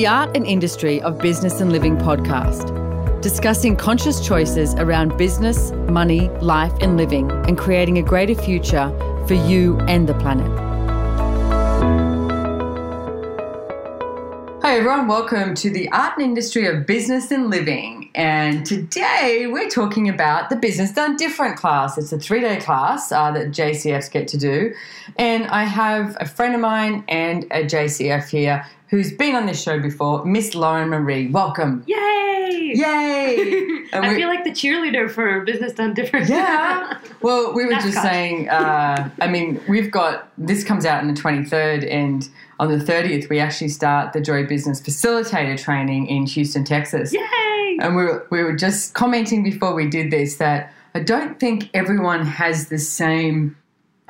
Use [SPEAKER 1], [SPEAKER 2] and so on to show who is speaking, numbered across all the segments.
[SPEAKER 1] the Art and Industry of Business and Living podcast, discussing conscious choices around business, money, life, and living, and creating a greater future for you and the planet. Hi, everyone. Welcome to the Art and Industry of Business and Living. And today we're talking about the Business Done Different class. It's a three day class uh, that JCFs get to do. And I have a friend of mine and a JCF here who's been on this show before, Miss Lauren Marie. Welcome.
[SPEAKER 2] Yay!
[SPEAKER 1] Yay!
[SPEAKER 2] I feel like the cheerleader for Business Done Different.
[SPEAKER 1] Yeah. Well, we were just saying, uh, I mean, we've got this comes out on the 23rd, and on the 30th, we actually start the Joy Business Facilitator training in Houston, Texas.
[SPEAKER 2] Yay!
[SPEAKER 1] And we were, we were just commenting before we did this that I don't think everyone has the same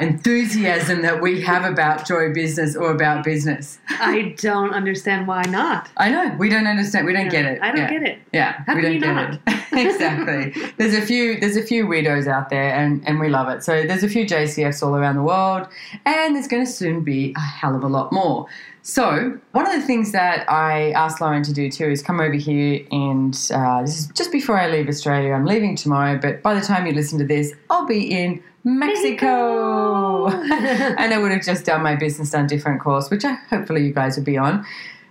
[SPEAKER 1] enthusiasm that we have about joy business or about business.
[SPEAKER 2] I don't understand why not.
[SPEAKER 1] I know we don't understand. We don't
[SPEAKER 2] Yeah,
[SPEAKER 1] get it.
[SPEAKER 2] I don't
[SPEAKER 1] Yeah.
[SPEAKER 2] get it.
[SPEAKER 1] Yeah,
[SPEAKER 2] How
[SPEAKER 1] we
[SPEAKER 2] can
[SPEAKER 1] don't
[SPEAKER 2] you
[SPEAKER 1] get it. exactly. There's a few. There's a few weirdos out there, and and we love it. So there's a few JCFs all around the world, and there's going to soon be a hell of a lot more. So one of the things that I asked Lauren to do too is come over here, and uh, this is just before I leave Australia. I'm leaving tomorrow, but by the time you listen to this, I'll be in Mexico,
[SPEAKER 2] Mexico.
[SPEAKER 1] and I would have just done my business done different course, which I hopefully you guys will be on.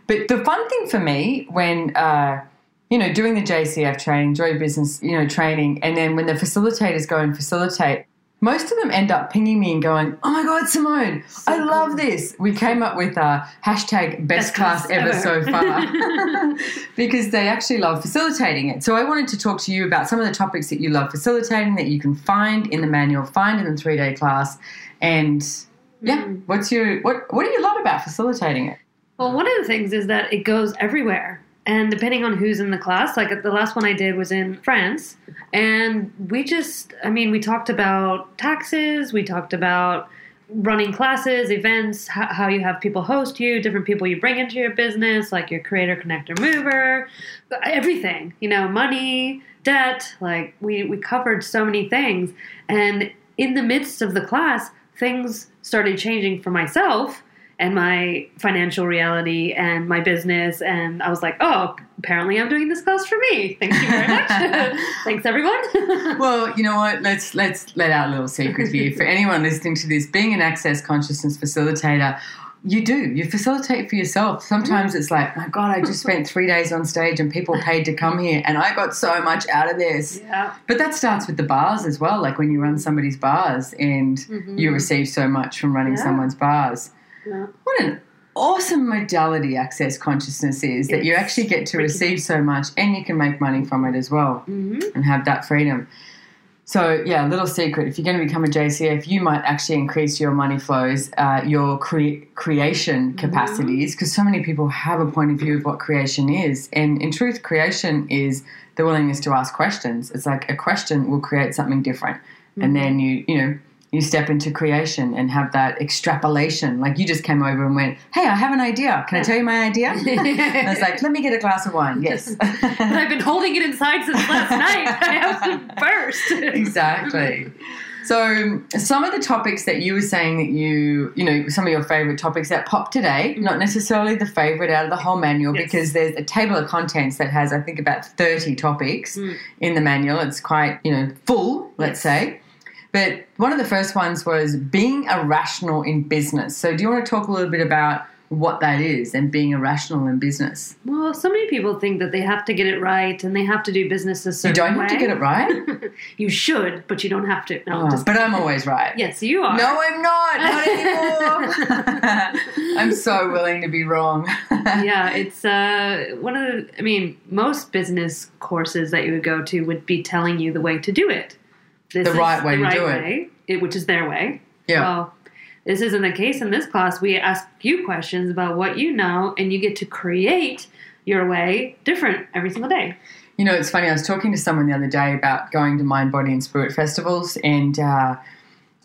[SPEAKER 1] But the fun thing for me when uh, you know doing the JCF training, Joy Business, you know training, and then when the facilitators go and facilitate, most of them end up pinging me and going, "Oh my God, Simone, I love
[SPEAKER 2] cool.
[SPEAKER 1] this." We came up with a hashtag best
[SPEAKER 2] Best
[SPEAKER 1] class
[SPEAKER 2] class
[SPEAKER 1] ever
[SPEAKER 2] ever.
[SPEAKER 1] so far because they actually love facilitating it. So I wanted to talk to you about some of the topics that you love facilitating that you can find in the manual, find in the three day class, and yeah,
[SPEAKER 2] Mm.
[SPEAKER 1] what's your what what do you love about facilitating it?
[SPEAKER 2] Well, one of the things is that it goes everywhere. And depending on who's in the class, like the last one I did was in France. And we just, I mean, we talked about taxes, we talked about running classes, events, how, you have people host you, different people you bring into your business, like your creator, connector, mover, everything, you know, money, debt. Like we, we covered so many things. And in the midst of the class, things started changing for myself and my financial reality and my business. And I was like, oh, apparently I'm doing this class for me. Thank you very much. Thanks, everyone.
[SPEAKER 1] Well, you know what? Let's let's let out a little secret here for anyone listening to this. Being an access consciousness facilitator, you do you facilitate for yourself. Sometimes it's like, my God, I just spent three days on stage and people paid to come here, and I got so much out of this.
[SPEAKER 2] yeah.
[SPEAKER 1] But that starts with the bars as well. Like when you run somebody's bars and you mm-hmm. receive so much from running
[SPEAKER 2] Yeah.
[SPEAKER 1] someone's bars.
[SPEAKER 2] Yeah.
[SPEAKER 1] What an awesome modality access consciousness is that you actually get to receive so much and you can make money from it as well
[SPEAKER 2] hmm
[SPEAKER 1] and have that freedom. So, yeah, little secret if you're going to become a JCF, you might actually increase your money flows, uh, your cre- creation capacities, because so many people have a point of view of what creation is. And in truth, creation is the willingness to ask questions. It's like a question will create something different. And then you, you know, you step into creation and have that extrapolation. Like you just came over and went, Hey, I have an idea. Can I tell you my idea? And I was like, Let me get a glass of wine. Yes.
[SPEAKER 2] But I've been holding it inside since last night. I have to burst.
[SPEAKER 1] exactly. So, some of the topics that you were saying that you, you know, some of your favorite topics that popped today, not necessarily the favorite out of the whole manual,
[SPEAKER 2] Yes.
[SPEAKER 1] because there's a table of contents that has, I think, about 30 topics
[SPEAKER 2] Mm.
[SPEAKER 1] in the manual. It's quite, you know, full, let's
[SPEAKER 2] Yes.
[SPEAKER 1] say. But one of the first ones was being irrational in business. So, do you want to talk a little bit about what that is and being irrational in business?
[SPEAKER 2] Well, so many people think that they have to get it right and they have to do business a certain way.
[SPEAKER 1] You don't have to get it right,
[SPEAKER 2] you should, but you don't have to. No,
[SPEAKER 1] Oh, but I'm always right.
[SPEAKER 2] yes, you are.
[SPEAKER 1] No, I'm not. Not anymore. I'm so willing to be wrong.
[SPEAKER 2] yeah, it's uh, one of the. I mean, most business courses that you would go to would be telling you the way to do it. This
[SPEAKER 1] The right way
[SPEAKER 2] the
[SPEAKER 1] to
[SPEAKER 2] right
[SPEAKER 1] do it.
[SPEAKER 2] way, it, which is their way.
[SPEAKER 1] Yeah.
[SPEAKER 2] Well, this isn't the case in this class. We ask you questions about what you know, and you get to create your way different every single day.
[SPEAKER 1] You know, it's funny. I was talking to someone the other day about going to mind, body, and spirit festivals, and uh,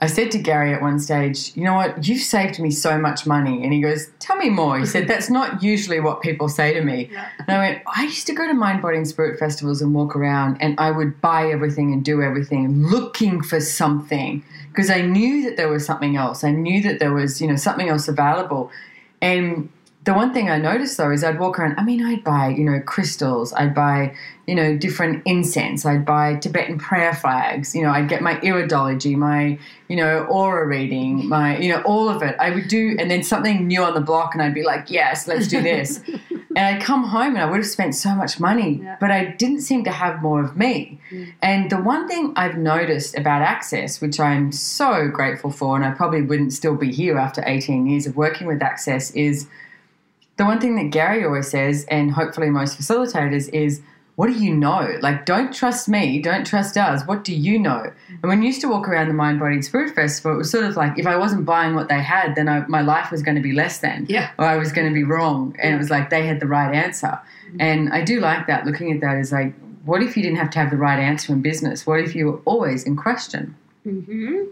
[SPEAKER 1] I said to Gary at one stage, "You know what? You've saved me so much money." And he goes, "Tell me more." He said, "That's not usually what people say to me."
[SPEAKER 2] Yeah.
[SPEAKER 1] And I went, "I used to go to mind, body, and spirit festivals and walk around, and I would buy everything and do everything, looking for something because I knew that there was something else. I knew that there was, you know, something else available, and." The one thing I noticed though is I'd walk around. I mean, I'd buy, you know, crystals. I'd buy, you know, different incense. I'd buy Tibetan prayer flags. You know, I'd get my iridology, my, you know, aura reading, my, you know, all of it. I would do, and then something new on the block, and I'd be like, yes, let's do this. and I'd come home and I would have spent so much money,
[SPEAKER 2] Yeah.
[SPEAKER 1] but I didn't seem to have more of me.
[SPEAKER 2] Mm.
[SPEAKER 1] And the one thing I've noticed about Access, which I'm so grateful for, and I probably wouldn't still be here after 18 years of working with Access, is the one thing that Gary always says, and hopefully most facilitators, is what do you know? Like, don't trust me, don't trust us. What do you know? And when you used to walk around the Mind, Body, and Spirit Festival, it was sort of like if I wasn't buying what they had, then I, my life was going to be less than
[SPEAKER 2] Yeah.
[SPEAKER 1] or I was going to be wrong. And it was like they had the right answer. And I do like that. Looking at that is like, what if you didn't have to have the right answer in business? What if you were always in question?
[SPEAKER 2] Mm-hmm.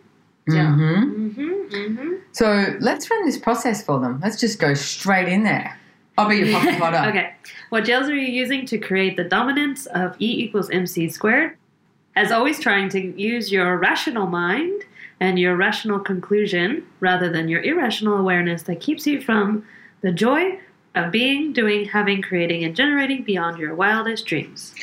[SPEAKER 2] Yeah.
[SPEAKER 1] hmm
[SPEAKER 2] Mm-hmm. Mm-hmm.
[SPEAKER 1] So let's run this process for them. Let's just go straight in there. I'll be your pocket potter.
[SPEAKER 2] okay. What jails are you using to create the dominance of E equals MC squared? As always, trying to use your rational mind and your rational conclusion rather than your irrational awareness that keeps you from the joy of being, doing, having, creating, and generating beyond your wildest dreams.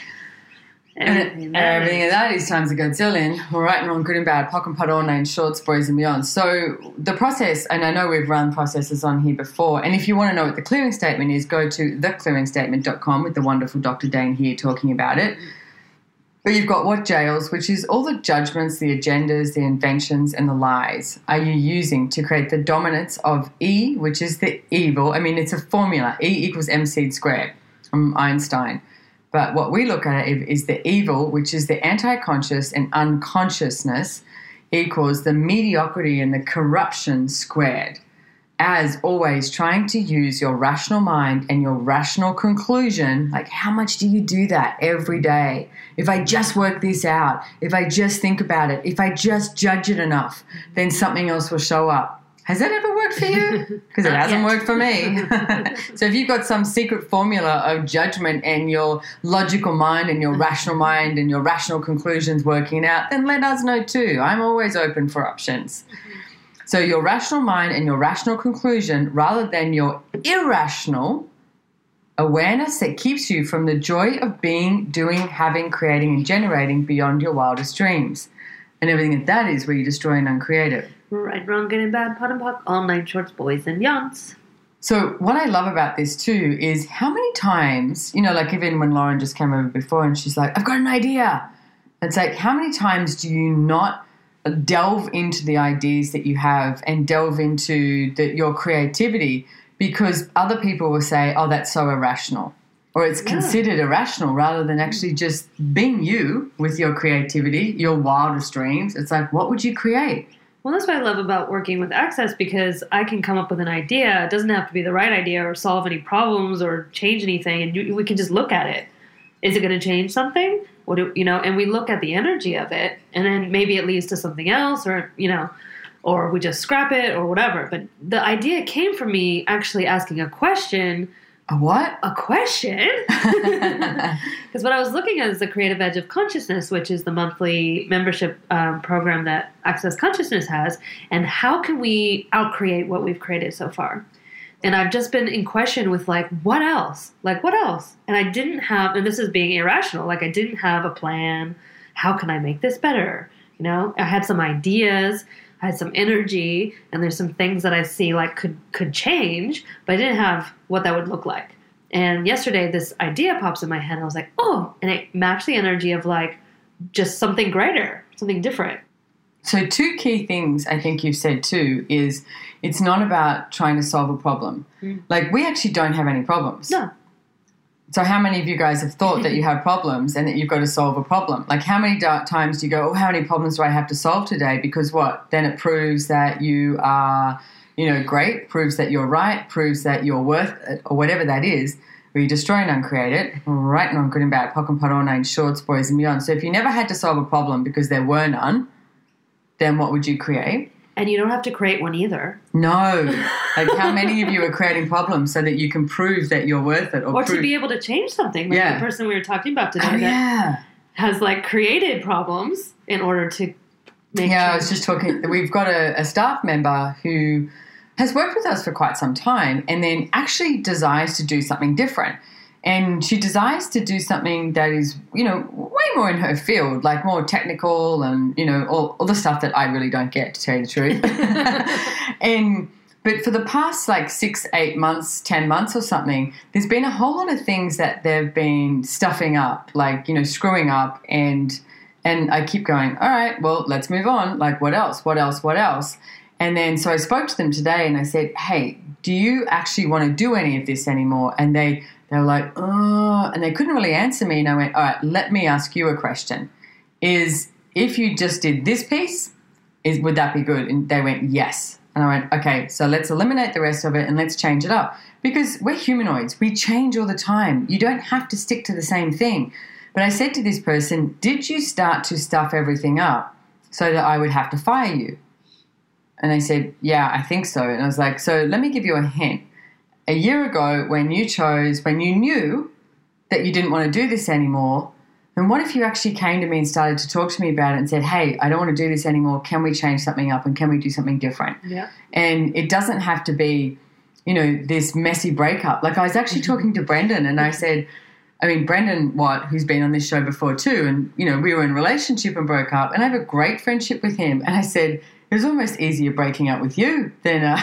[SPEAKER 1] And, everything of that is times a godzillion. All right, and wrong, good and bad, pock and pot, all nine shorts, boys and beyond. So the process, and I know we've run processes on here before, and if you want to know what the clearing statement is, go to theclearingstatement.com with the wonderful Dr. Dain here talking about it. But you've got what jails, which is all the judgments, the agendas, the inventions, and the lies are you using to create the dominance of E, which is the evil. I mean, it's a formula E equals mc squared from Einstein. But what we look at is the evil, which is the anti conscious and unconsciousness, equals the mediocrity and the corruption squared. As always, trying to use your rational mind and your rational conclusion like, how much do you do that every day? If I just work this out, if I just think about it, if I just judge it enough, then something else will show up. Has that ever worked for you? Because it hasn't
[SPEAKER 2] yet.
[SPEAKER 1] worked for me. so if you've got some secret formula of judgment and your logical mind and your rational mind and your rational conclusions working out, then let us know too. I'm always open for options. So your rational mind and your rational conclusion, rather than your irrational awareness that keeps you from the joy of being, doing, having, creating, and generating beyond your wildest dreams. And everything that that is where you destroy and uncreate it.
[SPEAKER 2] Right, wrong, good and bad, pot and pock, all nine shorts, boys and beyonds.
[SPEAKER 1] So what I love about this too is how many times, you know, like even when Lauren just came over before and she's like, I've got an idea. It's like, how many times do you not delve into the ideas that you have and delve into the, your creativity because other people will say, oh, that's so irrational. Or it's
[SPEAKER 2] Yeah.
[SPEAKER 1] considered irrational rather than actually just being you with your creativity, your wildest dreams. It's like, what would you create?
[SPEAKER 2] Well, that's what I love about working with Access because I can come up with an idea. It doesn't have to be the right idea or solve any problems or change anything, and you, we can just look at it. Is it going to change something? What do, you know? And we look at the energy of it, and then maybe it leads to something else, or you know, or we just scrap it or whatever. But the idea came from me actually asking a question.
[SPEAKER 1] A what?
[SPEAKER 2] A question. Because what I was looking at is the Creative Edge of Consciousness, which is the monthly membership um, program that Access Consciousness has, and how can we outcreate what we've created so far? And I've just been in question with like, what else? Like, what else? And I didn't have, and this is being irrational. Like, I didn't have a plan. How can I make this better? You know, I had some ideas. I had some energy, and there's some things that I see like could could change, but I didn't have what that would look like. And yesterday, this idea pops in my head. And I was like, oh, and it matched the energy of like just something greater, something different.
[SPEAKER 1] So, two key things I think you've said too is it's not about trying to solve a problem.
[SPEAKER 2] Mm.
[SPEAKER 1] Like, we actually don't have any problems.
[SPEAKER 2] No.
[SPEAKER 1] So, how many of you guys have thought that you have problems and that you've got to solve a problem? Like, how many times do you go, oh, how many problems do I have to solve today? Because what? Then it proves that you are, you know, great, proves that you're right, proves that you're worth it, or whatever that is. You destroy and uncreate it, right and wrong, good and bad, pock and pot, all nine shorts, boys and beyond. So, if you never had to solve a problem because there were none, then what would you create?
[SPEAKER 2] And you don't have to create one either.
[SPEAKER 1] No. Like, how many of you are creating problems so that you can prove that you're worth it? Or,
[SPEAKER 2] Or to be able to change something. Like
[SPEAKER 1] Yeah.
[SPEAKER 2] the person we were talking about today
[SPEAKER 1] Oh,
[SPEAKER 2] that
[SPEAKER 1] yeah.
[SPEAKER 2] has like created problems in order to make
[SPEAKER 1] Yeah, I was just talking. We've got a, a staff member who has worked with us for quite some time and then actually desires to do something different. And she desires to do something that is, you know, way more in her field, like more technical and, you know, all, all the stuff that I really don't get, to tell you the truth. and but for the past like six, eight months, 10 months or something, there's been a whole lot of things that they've been stuffing up, like, you know, screwing up. And, and I keep going, all right, well, let's move on. Like, what else? What else? What else? And then so I spoke to them today and I said, hey, do you actually want to do any of this anymore? And they, they were like, oh, and they couldn't really answer me. And I went, all right, let me ask you a question. Is if you just did this piece, is would that be good? And they went, yes. And I went, okay, so let's eliminate the rest of it and let's change it up. Because we're humanoids, we change all the time. You don't have to stick to the same thing. But I said to this person, did you start to stuff everything up so that I would have to fire you? And they said, yeah, I think so. And I was like, so let me give you a hint. A year ago, when you chose, when you knew that you didn't want to do this anymore, and what if you actually came to me and started to talk to me about it and said, hey, I don't want to do this anymore. Can we change something up and can we do something different?
[SPEAKER 2] Yeah.
[SPEAKER 1] And it doesn't have to be, you know, this messy breakup. Like I was actually mm-hmm. talking to Brendan and I said, I mean, Brendan Watt, who's been on this show before too, and, you know, we were in a relationship and broke up, and I have a great friendship with him. And I said, it was almost easier breaking up with you than uh,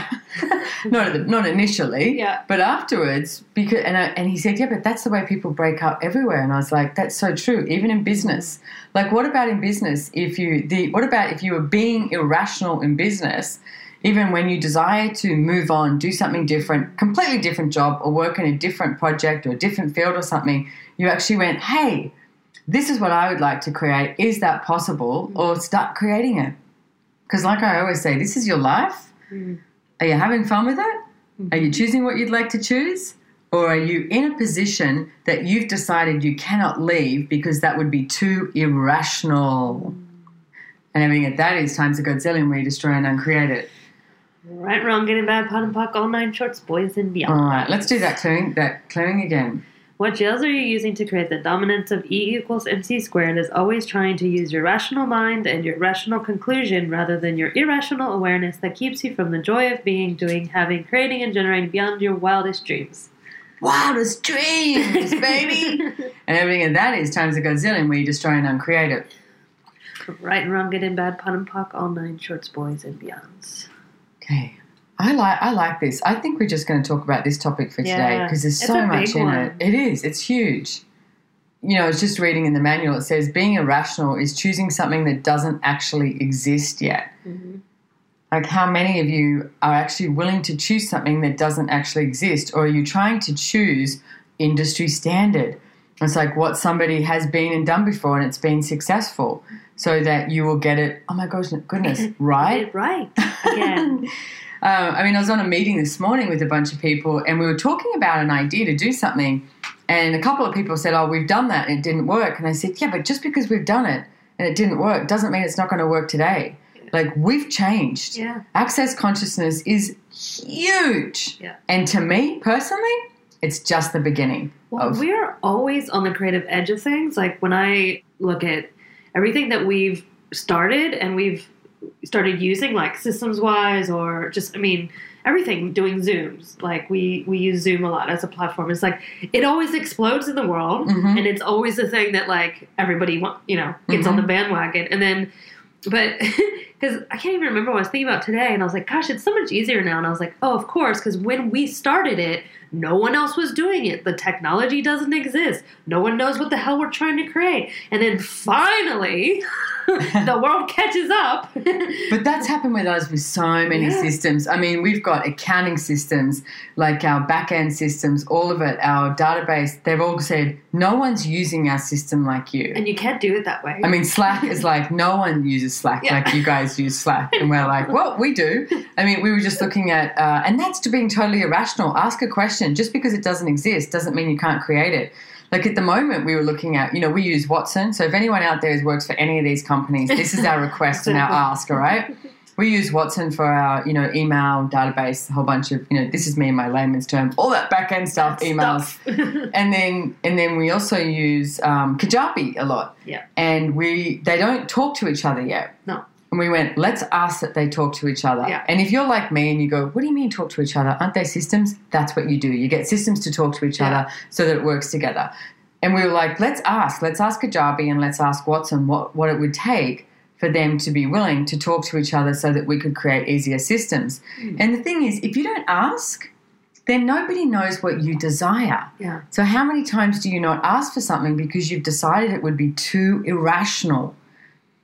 [SPEAKER 1] not not initially,
[SPEAKER 2] Yeah.
[SPEAKER 1] but afterwards. Because and I, and he said, yeah, but that's the way people break up everywhere. And I was like, that's so true, even in business. Like, what about in business? If you the what about if you were being irrational in business? Even when you desire to move on, do something different, completely different job, or work in a different project or a different field or something, you actually went, hey, this is what I would like to create. Is that possible? Or start creating it. Because, like I always say, this is your life.
[SPEAKER 2] Mm.
[SPEAKER 1] Are you having fun with it? Are you choosing what you'd like to choose? Or are you in a position that you've decided you cannot leave because that would be too irrational? And everything at that is times a godzillion where you destroy and uncreate it.
[SPEAKER 2] Right, wrong, getting bad, pot and puck, all nine shorts, boys and beyond.
[SPEAKER 1] All right, let's do that clearing, that clearing again.
[SPEAKER 2] What jails are you using to create the dominance of E equals MC squared is always trying to use your rational mind and your rational conclusion rather than your irrational awareness that keeps you from the joy of being, doing, having, creating, and generating beyond your wildest dreams.
[SPEAKER 1] Wildest dreams, baby! and everything at that is times a godzillion where you destroy and uncreate it.
[SPEAKER 2] Right and wrong, good and bad, pot and puck, all nine shorts, boys and beyonds.
[SPEAKER 1] Okay. I like I like this. I think we're just going to talk about this topic for today because there's
[SPEAKER 2] It's
[SPEAKER 1] so much in
[SPEAKER 2] one.
[SPEAKER 1] it. It is. It's huge. You know, I was just reading in the manual. It says being irrational is choosing something that doesn't actually exist yet.
[SPEAKER 2] Mhm.
[SPEAKER 1] Like, how many of you are actually willing to choose something that doesn't actually exist, or are you trying to choose industry standard? It's like what somebody has been and done before, and it's been successful, so that you will get it. Oh my gosh, goodness, right?
[SPEAKER 2] Get it right. Again.
[SPEAKER 1] Um, I mean, I was on a meeting this morning with a bunch of people, and we were talking about an idea to do something. And a couple of people said, "Oh, we've done that and it didn't work." And I said, "Yeah, but just because we've done it and it didn't work doesn't mean it's not going to work today. Like we've changed.
[SPEAKER 2] Yeah.
[SPEAKER 1] Access consciousness is huge.
[SPEAKER 2] Yeah.
[SPEAKER 1] And to me personally, it's just the beginning
[SPEAKER 2] Well,
[SPEAKER 1] of
[SPEAKER 2] we're always on the creative edge of things. Like when I look at everything that we've started and we've started using, like systems wise, or just, I mean, everything doing Zooms. Like we we use Zoom a lot as a platform. It's like it always explodes in the world,
[SPEAKER 1] Mhm.
[SPEAKER 2] and it's always the thing that like everybody you know gets on the bandwagon, and then. But because I can't even remember what I was thinking about today, and I was like, "Gosh, it's so much easier now." And I was like, "Oh, of course," because when we started it, no one else was doing it. The technology doesn't exist. No one knows what the hell we're trying to create. And then finally, the world catches up.
[SPEAKER 1] But that's happened with us with so many
[SPEAKER 2] Yeah.
[SPEAKER 1] systems. I mean, we've got accounting systems, like our back end systems, all of it, our database, they've all said, no one's using our system like you.
[SPEAKER 2] and you can't do it that way.
[SPEAKER 1] I mean, Slack is like, no one uses Slack
[SPEAKER 2] Yeah.
[SPEAKER 1] like you guys use Slack. And we're like, well, we do. I mean, we were just looking at, uh, and that's to being totally irrational. Ask a question. Just because it doesn't exist doesn't mean you can't create it. Like at the moment, we were looking at, you know, we use Watson. So if anyone out there works for any of these companies, this is our request and our ask, all right? We use Watson for our, you know, email database, a whole bunch of, you know, this is me in my layman's term, all that back end stuff, emails
[SPEAKER 2] Stuff.
[SPEAKER 1] and then and then we also use um, Kajabi a lot.
[SPEAKER 2] Yeah.
[SPEAKER 1] And we they don't talk to each other yet.
[SPEAKER 2] No.
[SPEAKER 1] And we went, let's ask that they talk to each other.
[SPEAKER 2] Yeah.
[SPEAKER 1] And if you're like me and you go, what do you mean talk to each other? Aren't they systems? That's what you do. You get systems to talk to each
[SPEAKER 2] Yeah.
[SPEAKER 1] other so that it works together. And we were like, let's ask. Let's ask Kajabi and let's ask Watson what, what it would take for them to be willing to talk to each other so that we could create easier systems.
[SPEAKER 2] Hmm.
[SPEAKER 1] And the thing is, if you don't ask, then nobody knows what you desire.
[SPEAKER 2] Yeah.
[SPEAKER 1] So, how many times do you not ask for something because you've decided it would be too irrational?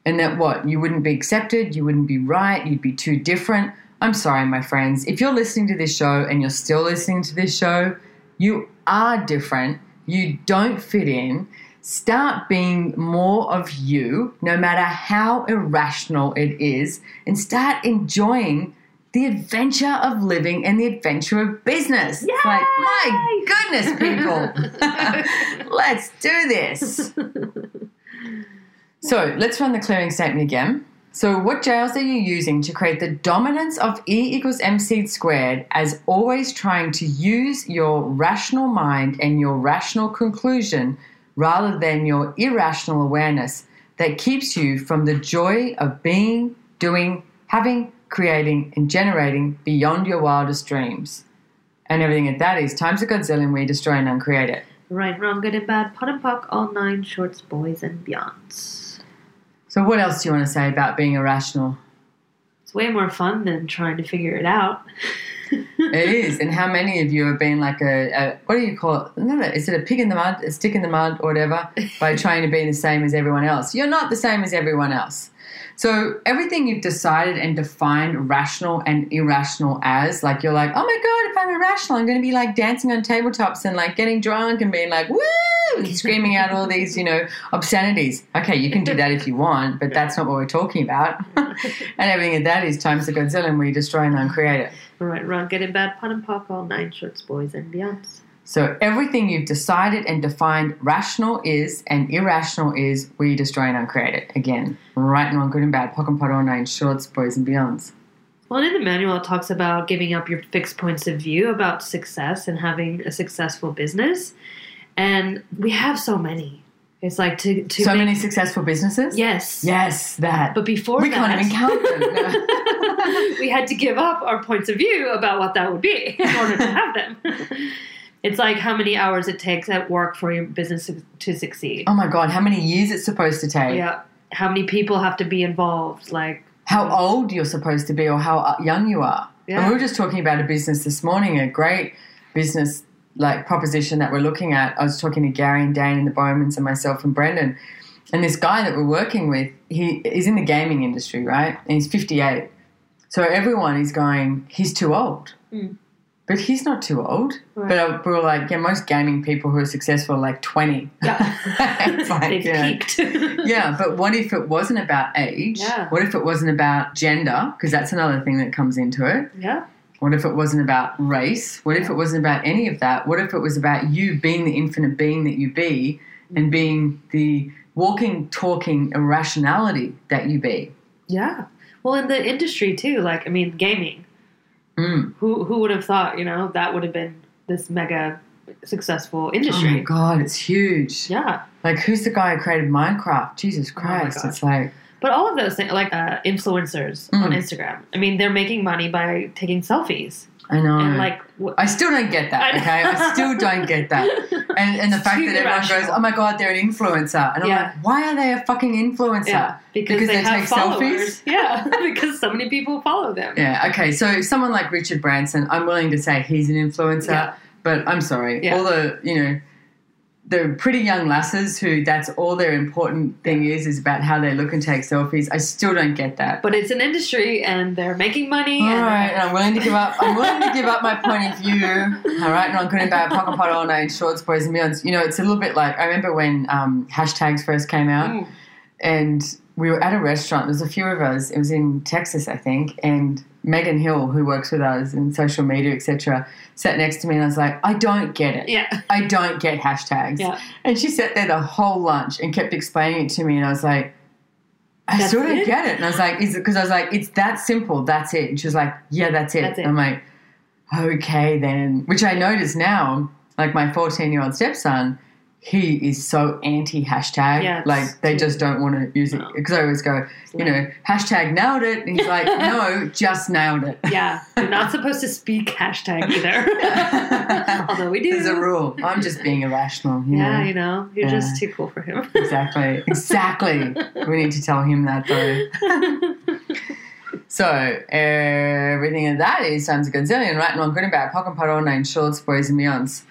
[SPEAKER 1] And that what? You wouldn't be accepted, you wouldn't be right, you'd be too different. I'm sorry, my friends. If you're listening to this show and you're still listening to this show, you are different. You don't fit in. Start being more of you, no matter how irrational it is, and start enjoying the adventure of living and the adventure of business. It's like, my goodness, people, let's do this. So let's run the clearing statement again. So, what jails are you using to create the dominance of E equals MC squared as always trying to use your rational mind and your rational conclusion rather than your irrational awareness that keeps you from the joy of being, doing, having, creating, and generating beyond your wildest dreams? And everything at that is times a Godzilla and we destroy and uncreate it.
[SPEAKER 2] Right, wrong, good and bad, pot and puck, all nine shorts, boys and beyonds.
[SPEAKER 1] So, what else do you want to say about being irrational?
[SPEAKER 2] It's way more fun than trying to figure it out.
[SPEAKER 1] It is. And how many of you have been like a, a what do you call it? No, is it a pig in the mud, a stick in the mud, or whatever, by trying to be the same as everyone else? You're not the same as everyone else. So everything you've decided and defined rational and irrational as, like you're like, oh my god, if I'm irrational, I'm going to be like dancing on tabletops and like getting drunk and being like, woo, and screaming out all these, you know, obscenities. Okay, you can do that if you want, but that's not what we're talking about. and everything of that is times the Godzilla and we destroy and uncreate it.
[SPEAKER 2] Right, wrong, good and bad, pot and puck, all nine shorts, boys and beyonds.
[SPEAKER 1] So everything you've decided and defined rational is and irrational is we destroy and uncreate it. Again, right and wrong, good and bad, pock and pot, all nine, shorts, boys and beyonds.
[SPEAKER 2] Well, in the manual, it talks about giving up your fixed points of view about success and having a successful business. And we have so many. It's like to, to
[SPEAKER 1] So
[SPEAKER 2] make-
[SPEAKER 1] many successful businesses?
[SPEAKER 2] Yes.
[SPEAKER 1] Yes, that.
[SPEAKER 2] But before
[SPEAKER 1] we
[SPEAKER 2] that,
[SPEAKER 1] can't even count them.
[SPEAKER 2] we had to give up our points of view about what that would be in order to have them. It's like how many hours it takes at work for your business to- succeed.
[SPEAKER 1] oh my god, how many years it's supposed to take?
[SPEAKER 2] Yeah. How many people have to be involved? Like,
[SPEAKER 1] How old you're supposed to be or how young you are.
[SPEAKER 2] Yeah.
[SPEAKER 1] And we were just talking about a business this morning, a great business like proposition that we're looking at. I was talking to Gary and Dain and the Bowmans and myself and Brendan. And this guy that we're working with, he is in the gaming industry, right? And he's 58. So everyone is going, he's too old.
[SPEAKER 2] Mm.
[SPEAKER 1] But he's not too old.
[SPEAKER 2] Right.
[SPEAKER 1] But uh, we were like, yeah, most gaming people who are successful are like 20.
[SPEAKER 2] Yeah.
[SPEAKER 1] It's like,
[SPEAKER 2] peaked.
[SPEAKER 1] yeah, but what if it wasn't about age?
[SPEAKER 2] Yeah.
[SPEAKER 1] What if it wasn't about gender? Because that's another thing that comes into it.
[SPEAKER 2] yeah.
[SPEAKER 1] What if it wasn't about race? What if it wasn't about any of that? What if it was about you being the infinite being that you be and being the walking, talking irrationality that you be?
[SPEAKER 2] Yeah. Well, in the industry too, like I mean, gaming.
[SPEAKER 1] Mm.
[SPEAKER 2] Who who would have thought? You know, that would have been this mega successful industry.
[SPEAKER 1] Oh my. God, it's huge.
[SPEAKER 2] yeah.
[SPEAKER 1] Like, who's the guy who created Minecraft? Jesus
[SPEAKER 2] Oh
[SPEAKER 1] Christ.
[SPEAKER 2] God.
[SPEAKER 1] it's like,
[SPEAKER 2] But all of those things, like uh, influencers on
[SPEAKER 1] Mm.
[SPEAKER 2] Instagram. I mean, they're making money by taking selfies
[SPEAKER 1] I know.
[SPEAKER 2] and like. wh-
[SPEAKER 1] I still don't get that,
[SPEAKER 2] I-
[SPEAKER 1] okay? I still don't get that. And, and the fact that everyone goes, oh my God, they're an influencer. And I'm like, why are they a fucking influencer?
[SPEAKER 2] yeah, because,
[SPEAKER 1] Because
[SPEAKER 2] they,
[SPEAKER 1] they
[SPEAKER 2] have
[SPEAKER 1] take
[SPEAKER 2] followers.
[SPEAKER 1] selfies?
[SPEAKER 2] Yeah, because so many people follow them.
[SPEAKER 1] Yeah, okay. So someone like Richard Branson, I'm willing to say he's an influencer,
[SPEAKER 2] Yeah.
[SPEAKER 1] but I'm sorry. All the, you know, the pretty young lasses who that's all their important thing is, is about how they look and take selfies. I still don't get that.
[SPEAKER 2] But it's an industry, and they're making money.
[SPEAKER 1] All
[SPEAKER 2] and
[SPEAKER 1] right, and I'm willing to give up. I'm willing to give up my point of view. All right, and I'm going to buy a pocket pot all night, shorts, boys and beyonds. You know, it's a little bit like I remember when um, hashtags first came out,
[SPEAKER 2] Mm.
[SPEAKER 1] and we were at a restaurant. There was a few of us. It was in Texas, I think, and Megan Hill, who works with us in social media, etc., sat next to me, and I was like, I don't get it.
[SPEAKER 2] Yeah.
[SPEAKER 1] I don't get hashtags.
[SPEAKER 2] Yeah.
[SPEAKER 1] And she sat there the whole lunch and kept explaining it to me, and I was like, I
[SPEAKER 2] That's
[SPEAKER 1] still don't
[SPEAKER 2] it?
[SPEAKER 1] get it. And I was like, is it because I was like, it's that simple, that's it. And she was like, yeah, that's it.
[SPEAKER 2] That's it.
[SPEAKER 1] And I'm like, okay then. Which I notice now, like my 14 year old stepson, he is so anti hashtag.
[SPEAKER 2] Yeah,
[SPEAKER 1] like they just don't want to use it
[SPEAKER 2] No.
[SPEAKER 1] because I always go, you know, hashtag nailed it. And he's like, no, just nailed it.
[SPEAKER 2] Yeah, you're not supposed to speak hashtag either. Although we do.
[SPEAKER 1] There's a rule. I'm just being irrational. You
[SPEAKER 2] Yeah,
[SPEAKER 1] know?
[SPEAKER 2] you know, you're
[SPEAKER 1] Yeah.
[SPEAKER 2] just too cool for him.
[SPEAKER 1] Exactly. Exactly. we need to tell him that though. So everything of that is times a gazillion, right? Good and bad, pock and pot, all nine shorts, boys and beyonds.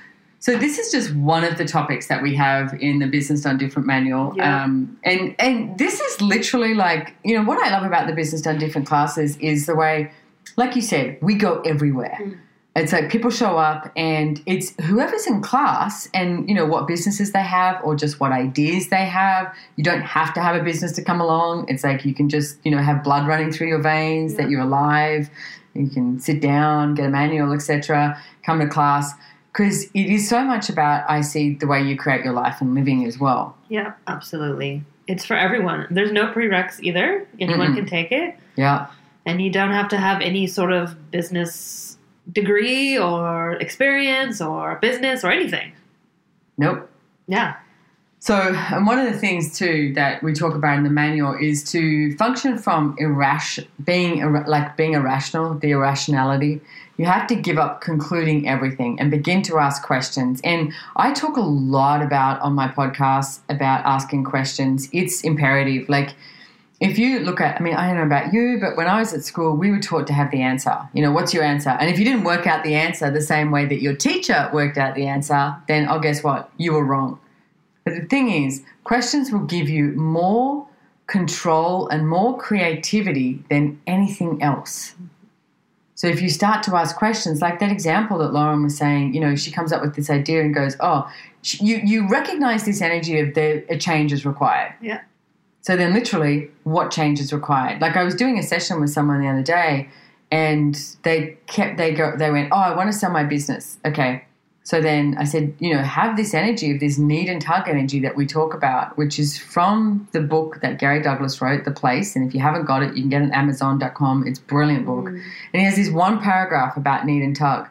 [SPEAKER 1] So this is just one of the topics that we have in the Business Done Different manual.
[SPEAKER 2] Yeah.
[SPEAKER 1] Um, and and this is literally like, you know, what I love about the Business Done Different classes is the way, like you said, we go everywhere.
[SPEAKER 2] Mm.
[SPEAKER 1] It's like people show up and it's whoever's in class and you know what businesses they have or just what ideas they have. You don't have to have a business to come along. It's like you can just, you know, have blood running through your veins, that you're alive. You can sit down, get a manual, etc. Come to class because it is so much about I see the way you create your life and living as well.
[SPEAKER 2] yeah, absolutely. It's for everyone. There's no prereqs either. Anyone
[SPEAKER 1] Mm-mm.
[SPEAKER 2] can take it.
[SPEAKER 1] Yeah.
[SPEAKER 2] And you don't have to have any sort of business degree or experience or business or anything.
[SPEAKER 1] Nope.
[SPEAKER 2] Yeah.
[SPEAKER 1] So, and one of the things too that we talk about in the manual is to function from irrational, being ir- like being irrational, the irrationality. You have to give up concluding everything and begin to ask questions. And I talk a lot about on my podcast about asking questions. It's imperative. Like, if you look at, I mean, I don't know about you, but when I was at school, we were taught to have the answer. You know, what's your answer? And if you didn't work out the answer the same way that your teacher worked out the answer, then oh, guess what? You were wrong. But the thing is, questions will give you more control and more creativity than anything else. So if you start to ask questions, like that example that Lauren was saying, you know, she comes up with this idea and goes, "Oh, you you recognize this energy of the a change is required."
[SPEAKER 2] Yeah.
[SPEAKER 1] So then, literally, what change is required? Like I was doing a session with someone the other day, and they kept they go they went, "Oh, I want to sell my business." Okay. So then I said, you know, have this energy of this need and tug energy that we talk about, which is from the book that Gary Douglas wrote, The Place. And if you haven't got it, you can get it at Amazon.com. It's a brilliant book.
[SPEAKER 2] Mm.
[SPEAKER 1] And he has this one paragraph about need and tug.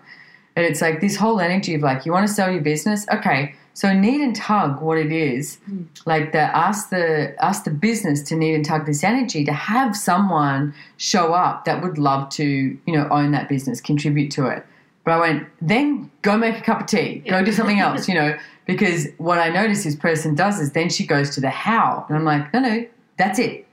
[SPEAKER 1] And it's like this whole energy of like, you want to sell your business? Okay. So need and tug, what it is,
[SPEAKER 2] Mm.
[SPEAKER 1] like the ask the ask the business to need and tug this energy to have someone show up that would love to, you know, own that business, contribute to it. But I went, then go make a cup of tea, go do something else, you know, because what I notice this person does is then she goes to the how. And I'm like, no, no, that's it.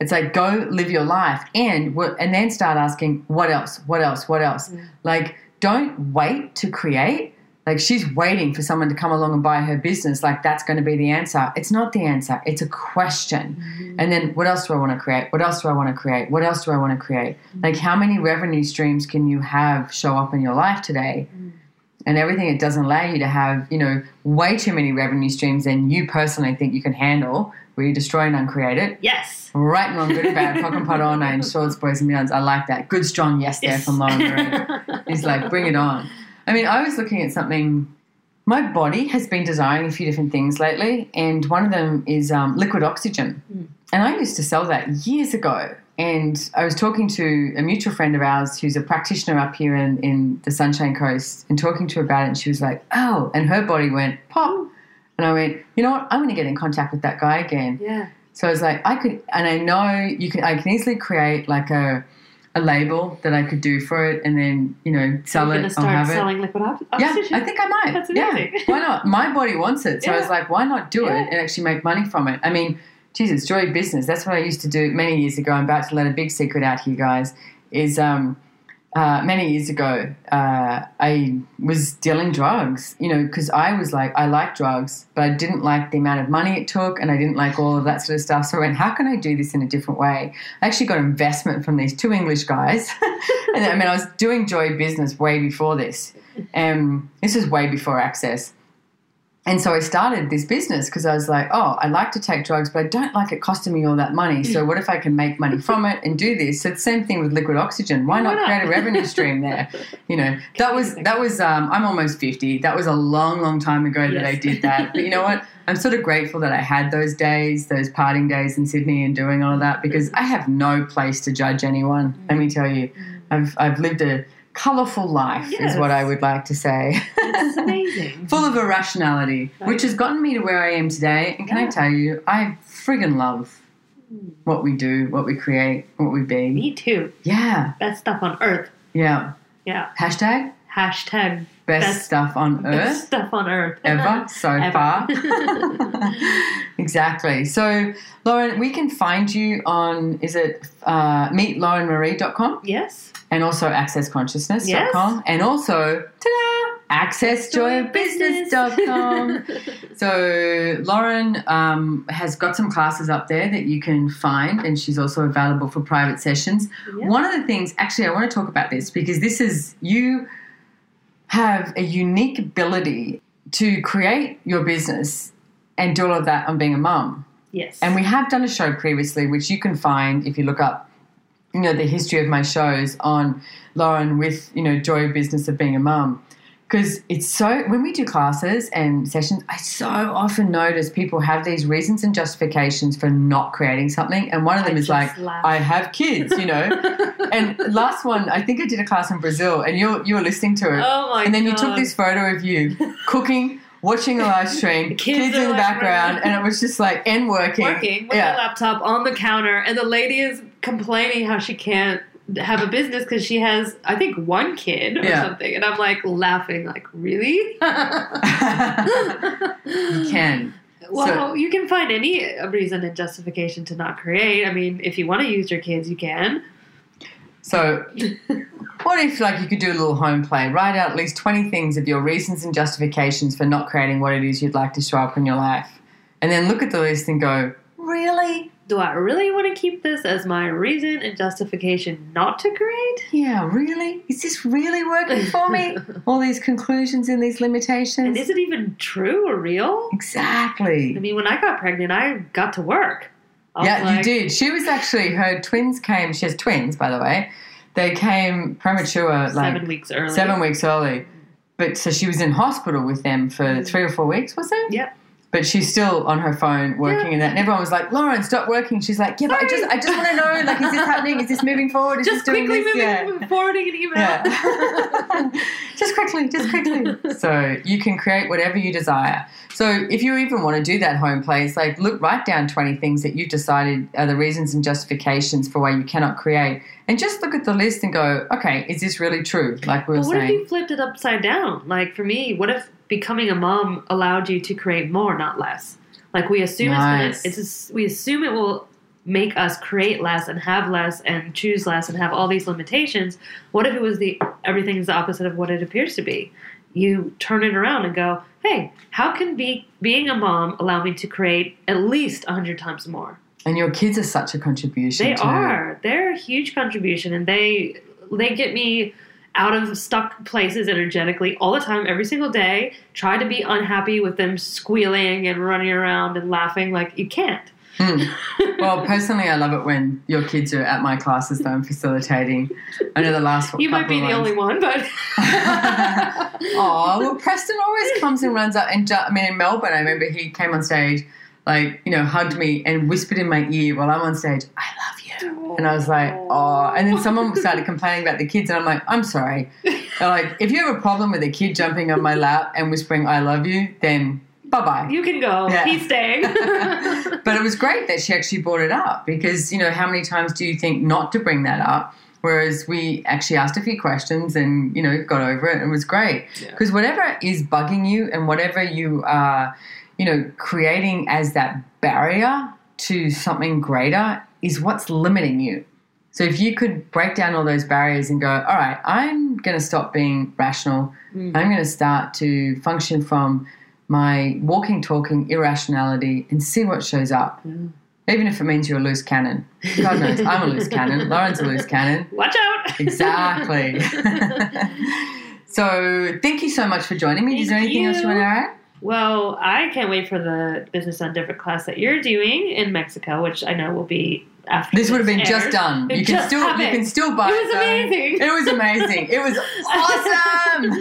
[SPEAKER 1] It's like go live your life and and then start asking what else, what else, what else.
[SPEAKER 2] Mm.
[SPEAKER 1] Like don't wait to create. Like she's waiting for someone to come along and buy her business. Like that's going to be the answer. It's not the answer. It's a question.
[SPEAKER 2] Mm-hmm.
[SPEAKER 1] And then what else do I want to create? What else do I want to create? What else do I want to create? Like how many revenue streams can you have show up in your life today? And everything it doesn't allow you to have, you know, way too many revenue streams than you personally think you can handle, where you destroy and uncreate it.
[SPEAKER 2] Yes.
[SPEAKER 1] Right and wrong, good and bad, cock and pot on, and shorts, boys and beyonds. I like that. Good, strong yes there
[SPEAKER 2] Yes.
[SPEAKER 1] from Lauren. He's like, bring it on. I mean, I was looking at something. My body has been desiring a few different things lately, and one of them is um, liquid oxygen.
[SPEAKER 2] Mm.
[SPEAKER 1] And I used to sell that years ago. And I was talking to a mutual friend of ours who's a practitioner up here in, in the Sunshine Coast and talking to her about it. And she was like, oh, and her body went pop. And I went, you know what? I'm going to get in contact with that guy again.
[SPEAKER 2] yeah.
[SPEAKER 1] So I was like, I could, and I know you can. I can easily create like a a label that I could do for it, and then you know sell
[SPEAKER 2] You're
[SPEAKER 1] it
[SPEAKER 2] start
[SPEAKER 1] have it.
[SPEAKER 2] selling liquid ox-
[SPEAKER 1] Yeah. I think I might.
[SPEAKER 2] That's
[SPEAKER 1] Yeah, why not? My body wants it, so I was like, why not do
[SPEAKER 2] Yeah.
[SPEAKER 1] it and actually make money from it? I mean, Jesus, joy business. That's what I used to do many years ago. I'm about to let a big secret out here, guys. Is um, uh, many years ago, uh, I was dealing drugs, you know, because I was like, I like drugs, but I didn't like the amount of money it took and I didn't like all of that sort of stuff. So I went, how can I do this in a different way? I actually got investment from these two English guys. and I mean, I was doing joy business way before this. Um, this is way before access. And so I started this business because I was like, oh, I like to take drugs, but I don't like it costing me all that money. So what if I can make money from it and do this? So the same thing with liquid oxygen. Why
[SPEAKER 2] Why
[SPEAKER 1] not
[SPEAKER 2] not?
[SPEAKER 1] create a revenue stream there? You know, that was that was um, I'm almost fifty. That was a long, long time ago that I did that. But you know what? I'm sort of grateful that I had those days, those parting days in Sydney and doing all of that because I have no place to judge anyone. Let me tell you, I've I've lived a colorful life is what I would like to say.
[SPEAKER 2] It's amazing.
[SPEAKER 1] Full of irrationality,
[SPEAKER 2] Right.
[SPEAKER 1] which has gotten me to where I am today. And can I tell you, I friggin' love hmm. what we do, what we create, what we be.
[SPEAKER 2] Me too.
[SPEAKER 1] Yeah,
[SPEAKER 2] Best stuff on earth.
[SPEAKER 1] yeah.
[SPEAKER 2] Yeah.
[SPEAKER 1] Hashtag
[SPEAKER 2] Hashtag
[SPEAKER 1] best,
[SPEAKER 2] Best-
[SPEAKER 1] stuff on
[SPEAKER 2] best
[SPEAKER 1] earth
[SPEAKER 2] stuff on earth.
[SPEAKER 1] ever so
[SPEAKER 2] Ever.
[SPEAKER 1] far. exactly. So, Lauren, we can find you on, is it uh, meetlaurenmarie.com
[SPEAKER 2] yes.
[SPEAKER 1] and also accessconsciousness.com and also, ta-da, accessjoyofbusiness.com. So Lauren um, has got some classes up there that you can find, and she's also available for private sessions.
[SPEAKER 2] Yeah.
[SPEAKER 1] One of the things, actually, I want to talk about this because this is you have a unique ability to create your business and do all of that on being a mum.
[SPEAKER 2] Yes.
[SPEAKER 1] And we have done a show previously, which you can find if you look up, you know, the history of my shows on Lauren with, you know, joy of business of being a mum. Because it's so, when we do classes and sessions, I so often notice people have these reasons and justifications for not creating something. And one of them
[SPEAKER 2] I
[SPEAKER 1] is like,
[SPEAKER 2] laugh.
[SPEAKER 1] I have kids, you know. and last one, I think I did a class in Brazil and you you were listening to it.
[SPEAKER 2] oh my
[SPEAKER 1] and then you took this photo of you cooking, watching a live stream,
[SPEAKER 2] Kids
[SPEAKER 1] kids, in the background,
[SPEAKER 2] running.
[SPEAKER 1] and it was just like, and working.
[SPEAKER 2] working with
[SPEAKER 1] yeah.
[SPEAKER 2] laptop on the counter, and the lady is complaining how she can't have a business because she has, I think, one kid or
[SPEAKER 1] Yeah.
[SPEAKER 2] something. And I'm like laughing, like, really?
[SPEAKER 1] you can.
[SPEAKER 2] well, you can find any reason and justification to not create. I mean, if you want to use your kids, you can.
[SPEAKER 1] So, what if, like, you could do a little home play? Write out at least 20 things of your reasons and justifications for not creating what it is you'd like to show up in your life. And then look at the list and go, really?
[SPEAKER 2] Do I really want to keep this as my reason and justification not to create?
[SPEAKER 1] Yeah, really? Is this really working for me? All these conclusions and these limitations?
[SPEAKER 2] And is it even true or real?
[SPEAKER 1] exactly.
[SPEAKER 2] I mean, when I got pregnant, I got to work.
[SPEAKER 1] Yeah,
[SPEAKER 2] like,
[SPEAKER 1] you did. She was actually her twins came. She has twins, by the way. They came premature, like
[SPEAKER 2] Seven weeks early.
[SPEAKER 1] seven weeks early. But so she was in hospital with them for mm. three or four weeks, was it?
[SPEAKER 2] Yep.
[SPEAKER 1] But she's still on her phone working
[SPEAKER 2] Yeah.
[SPEAKER 1] and that. And everyone was like, "Lauren, stop working." She's like, "Yeah, but I just, I just want to know, like, is this happening? Is this moving forward? Is
[SPEAKER 2] Just
[SPEAKER 1] this doing
[SPEAKER 2] quickly
[SPEAKER 1] this?"
[SPEAKER 2] moving,
[SPEAKER 1] Yeah.
[SPEAKER 2] forwarding an email.
[SPEAKER 1] Yeah. just quickly, just quickly. So you can create whatever you desire. So if you even want to do that home play, like look, write down twenty things that you've decided are the reasons and justifications for why you cannot create, and just look at the list and go, okay, is this really true? Like we were
[SPEAKER 2] But what if you flipped it upside down? Like for me, what if becoming a mom allowed you to create more, not less? Like we assume
[SPEAKER 1] Nice.
[SPEAKER 2] it's gonna, it's we assume it will make us create less and have less and choose less and have all these limitations. What if it was the everything's the opposite of what it appears to be? You turn it around and go, hey, how can be being a mom allow me to create at least a hundred times more?
[SPEAKER 1] and your kids are such a contribution.
[SPEAKER 2] They
[SPEAKER 1] too.
[SPEAKER 2] are. They're a huge contribution, and they they get me out of stuck places energetically all the time, every single day. Try to be unhappy with them squealing and running around and laughing like you can't.
[SPEAKER 1] Hmm. Well, personally, I love it when your kids are at my classes that I'm facilitating. I know the last one.
[SPEAKER 2] you might be the
[SPEAKER 1] ones-
[SPEAKER 2] only one, but
[SPEAKER 1] Oh, well, Preston always comes and runs up. And ju- I mean, in Melbourne, I remember he came on stage, like, you know, hugged me and whispered in my ear while I'm on stage, I love you. And I was like, oh. And then someone started complaining about the kids, and I'm like, I'm sorry. They're like, if you have a problem with a kid jumping on my lap and whispering, I love you, then bye bye.
[SPEAKER 2] you can go.
[SPEAKER 1] Yeah.
[SPEAKER 2] He's staying.
[SPEAKER 1] But it was great that she actually brought it up because, you know, how many times do you think not to bring that up? Whereas we actually asked a few questions and, you know, got over it. and It was great.
[SPEAKER 2] Yeah.
[SPEAKER 1] Because whatever is bugging you and whatever you are, you know, creating as that barrier to something greater is what's limiting you. So if you could break down all those barriers and go, all right, I'm going to stop being rational.
[SPEAKER 2] Mm.
[SPEAKER 1] I'm going to start to function from my walking, talking irrationality and see what shows up.
[SPEAKER 2] Mm.
[SPEAKER 1] Even if it means you're a loose cannon. God knows, I'm a loose cannon. Lauren's a loose cannon.
[SPEAKER 2] Watch out.
[SPEAKER 1] Exactly. so thank you so much for joining me. Is there
[SPEAKER 2] Thank
[SPEAKER 1] anything else you
[SPEAKER 2] you.
[SPEAKER 1] want to add?
[SPEAKER 2] Well, I can't wait for the Business Done Different class that you're doing in Mexico, which I know will be after
[SPEAKER 1] This would have been
[SPEAKER 2] airs.
[SPEAKER 1] just done.
[SPEAKER 2] It
[SPEAKER 1] You can still you can still buy
[SPEAKER 2] It
[SPEAKER 1] it.
[SPEAKER 2] was
[SPEAKER 1] though.
[SPEAKER 2] amazing.
[SPEAKER 1] It was amazing. It was awesome.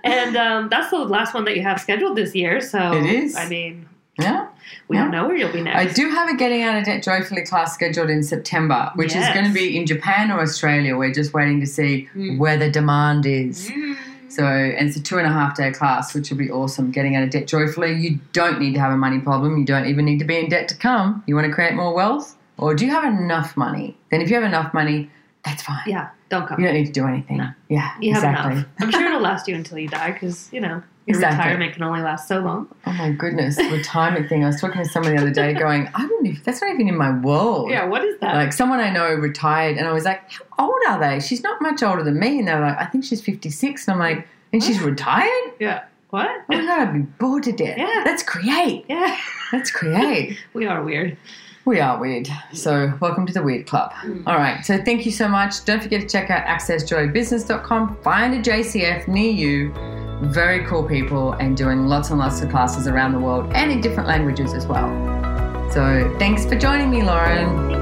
[SPEAKER 2] and um, that's the last one that you have scheduled this year. So
[SPEAKER 1] It is.
[SPEAKER 2] I mean,
[SPEAKER 1] Yeah.
[SPEAKER 2] We
[SPEAKER 1] Yeah.
[SPEAKER 2] don't know where you'll be next.
[SPEAKER 1] I do have a Getting Out of Debt Joyfully class scheduled in September, which is going to be in Japan or Australia. We're just waiting to see
[SPEAKER 2] Mm.
[SPEAKER 1] where the demand is.
[SPEAKER 2] Mm.
[SPEAKER 1] So, and it's a two and a half day class, which will be awesome. Getting out of debt joyfully. You don't need to have a money problem. You don't even need to be in debt to come. You want to create more wealth? Or do you have enough money? Then, if you have enough money, that's fine.
[SPEAKER 2] Yeah, don't come.
[SPEAKER 1] You don't need to do anything.
[SPEAKER 2] No.
[SPEAKER 1] Yeah,
[SPEAKER 2] You have
[SPEAKER 1] exactly.
[SPEAKER 2] enough. I'm sure it'll last you until you die because, you know,
[SPEAKER 1] Exactly.
[SPEAKER 2] retirement can only last so long.
[SPEAKER 1] Oh my goodness, retirement thing. I was talking to someone the other day going, I wouldn't even, that's not even in my world.
[SPEAKER 2] Yeah, what is that?
[SPEAKER 1] Like someone I know retired, and I was like, "How old are they?" She's not much older than me, and they're like, "I think she's 56." And I'm like, "And she's retired?"
[SPEAKER 2] yeah. What?
[SPEAKER 1] Oh my god, I'd be bored to death.
[SPEAKER 2] Yeah.
[SPEAKER 1] Let's create.
[SPEAKER 2] Yeah.
[SPEAKER 1] Let's create.
[SPEAKER 2] We are weird.
[SPEAKER 1] we are weird. So welcome to the Weird Club.
[SPEAKER 2] Mm.
[SPEAKER 1] All right. So thank you so much. Don't forget to check out accessjoybusiness.com. Find a JCF near you. Very cool people and doing lots and lots of classes around the world and in different languages as well. So thanks for joining me, Lauren.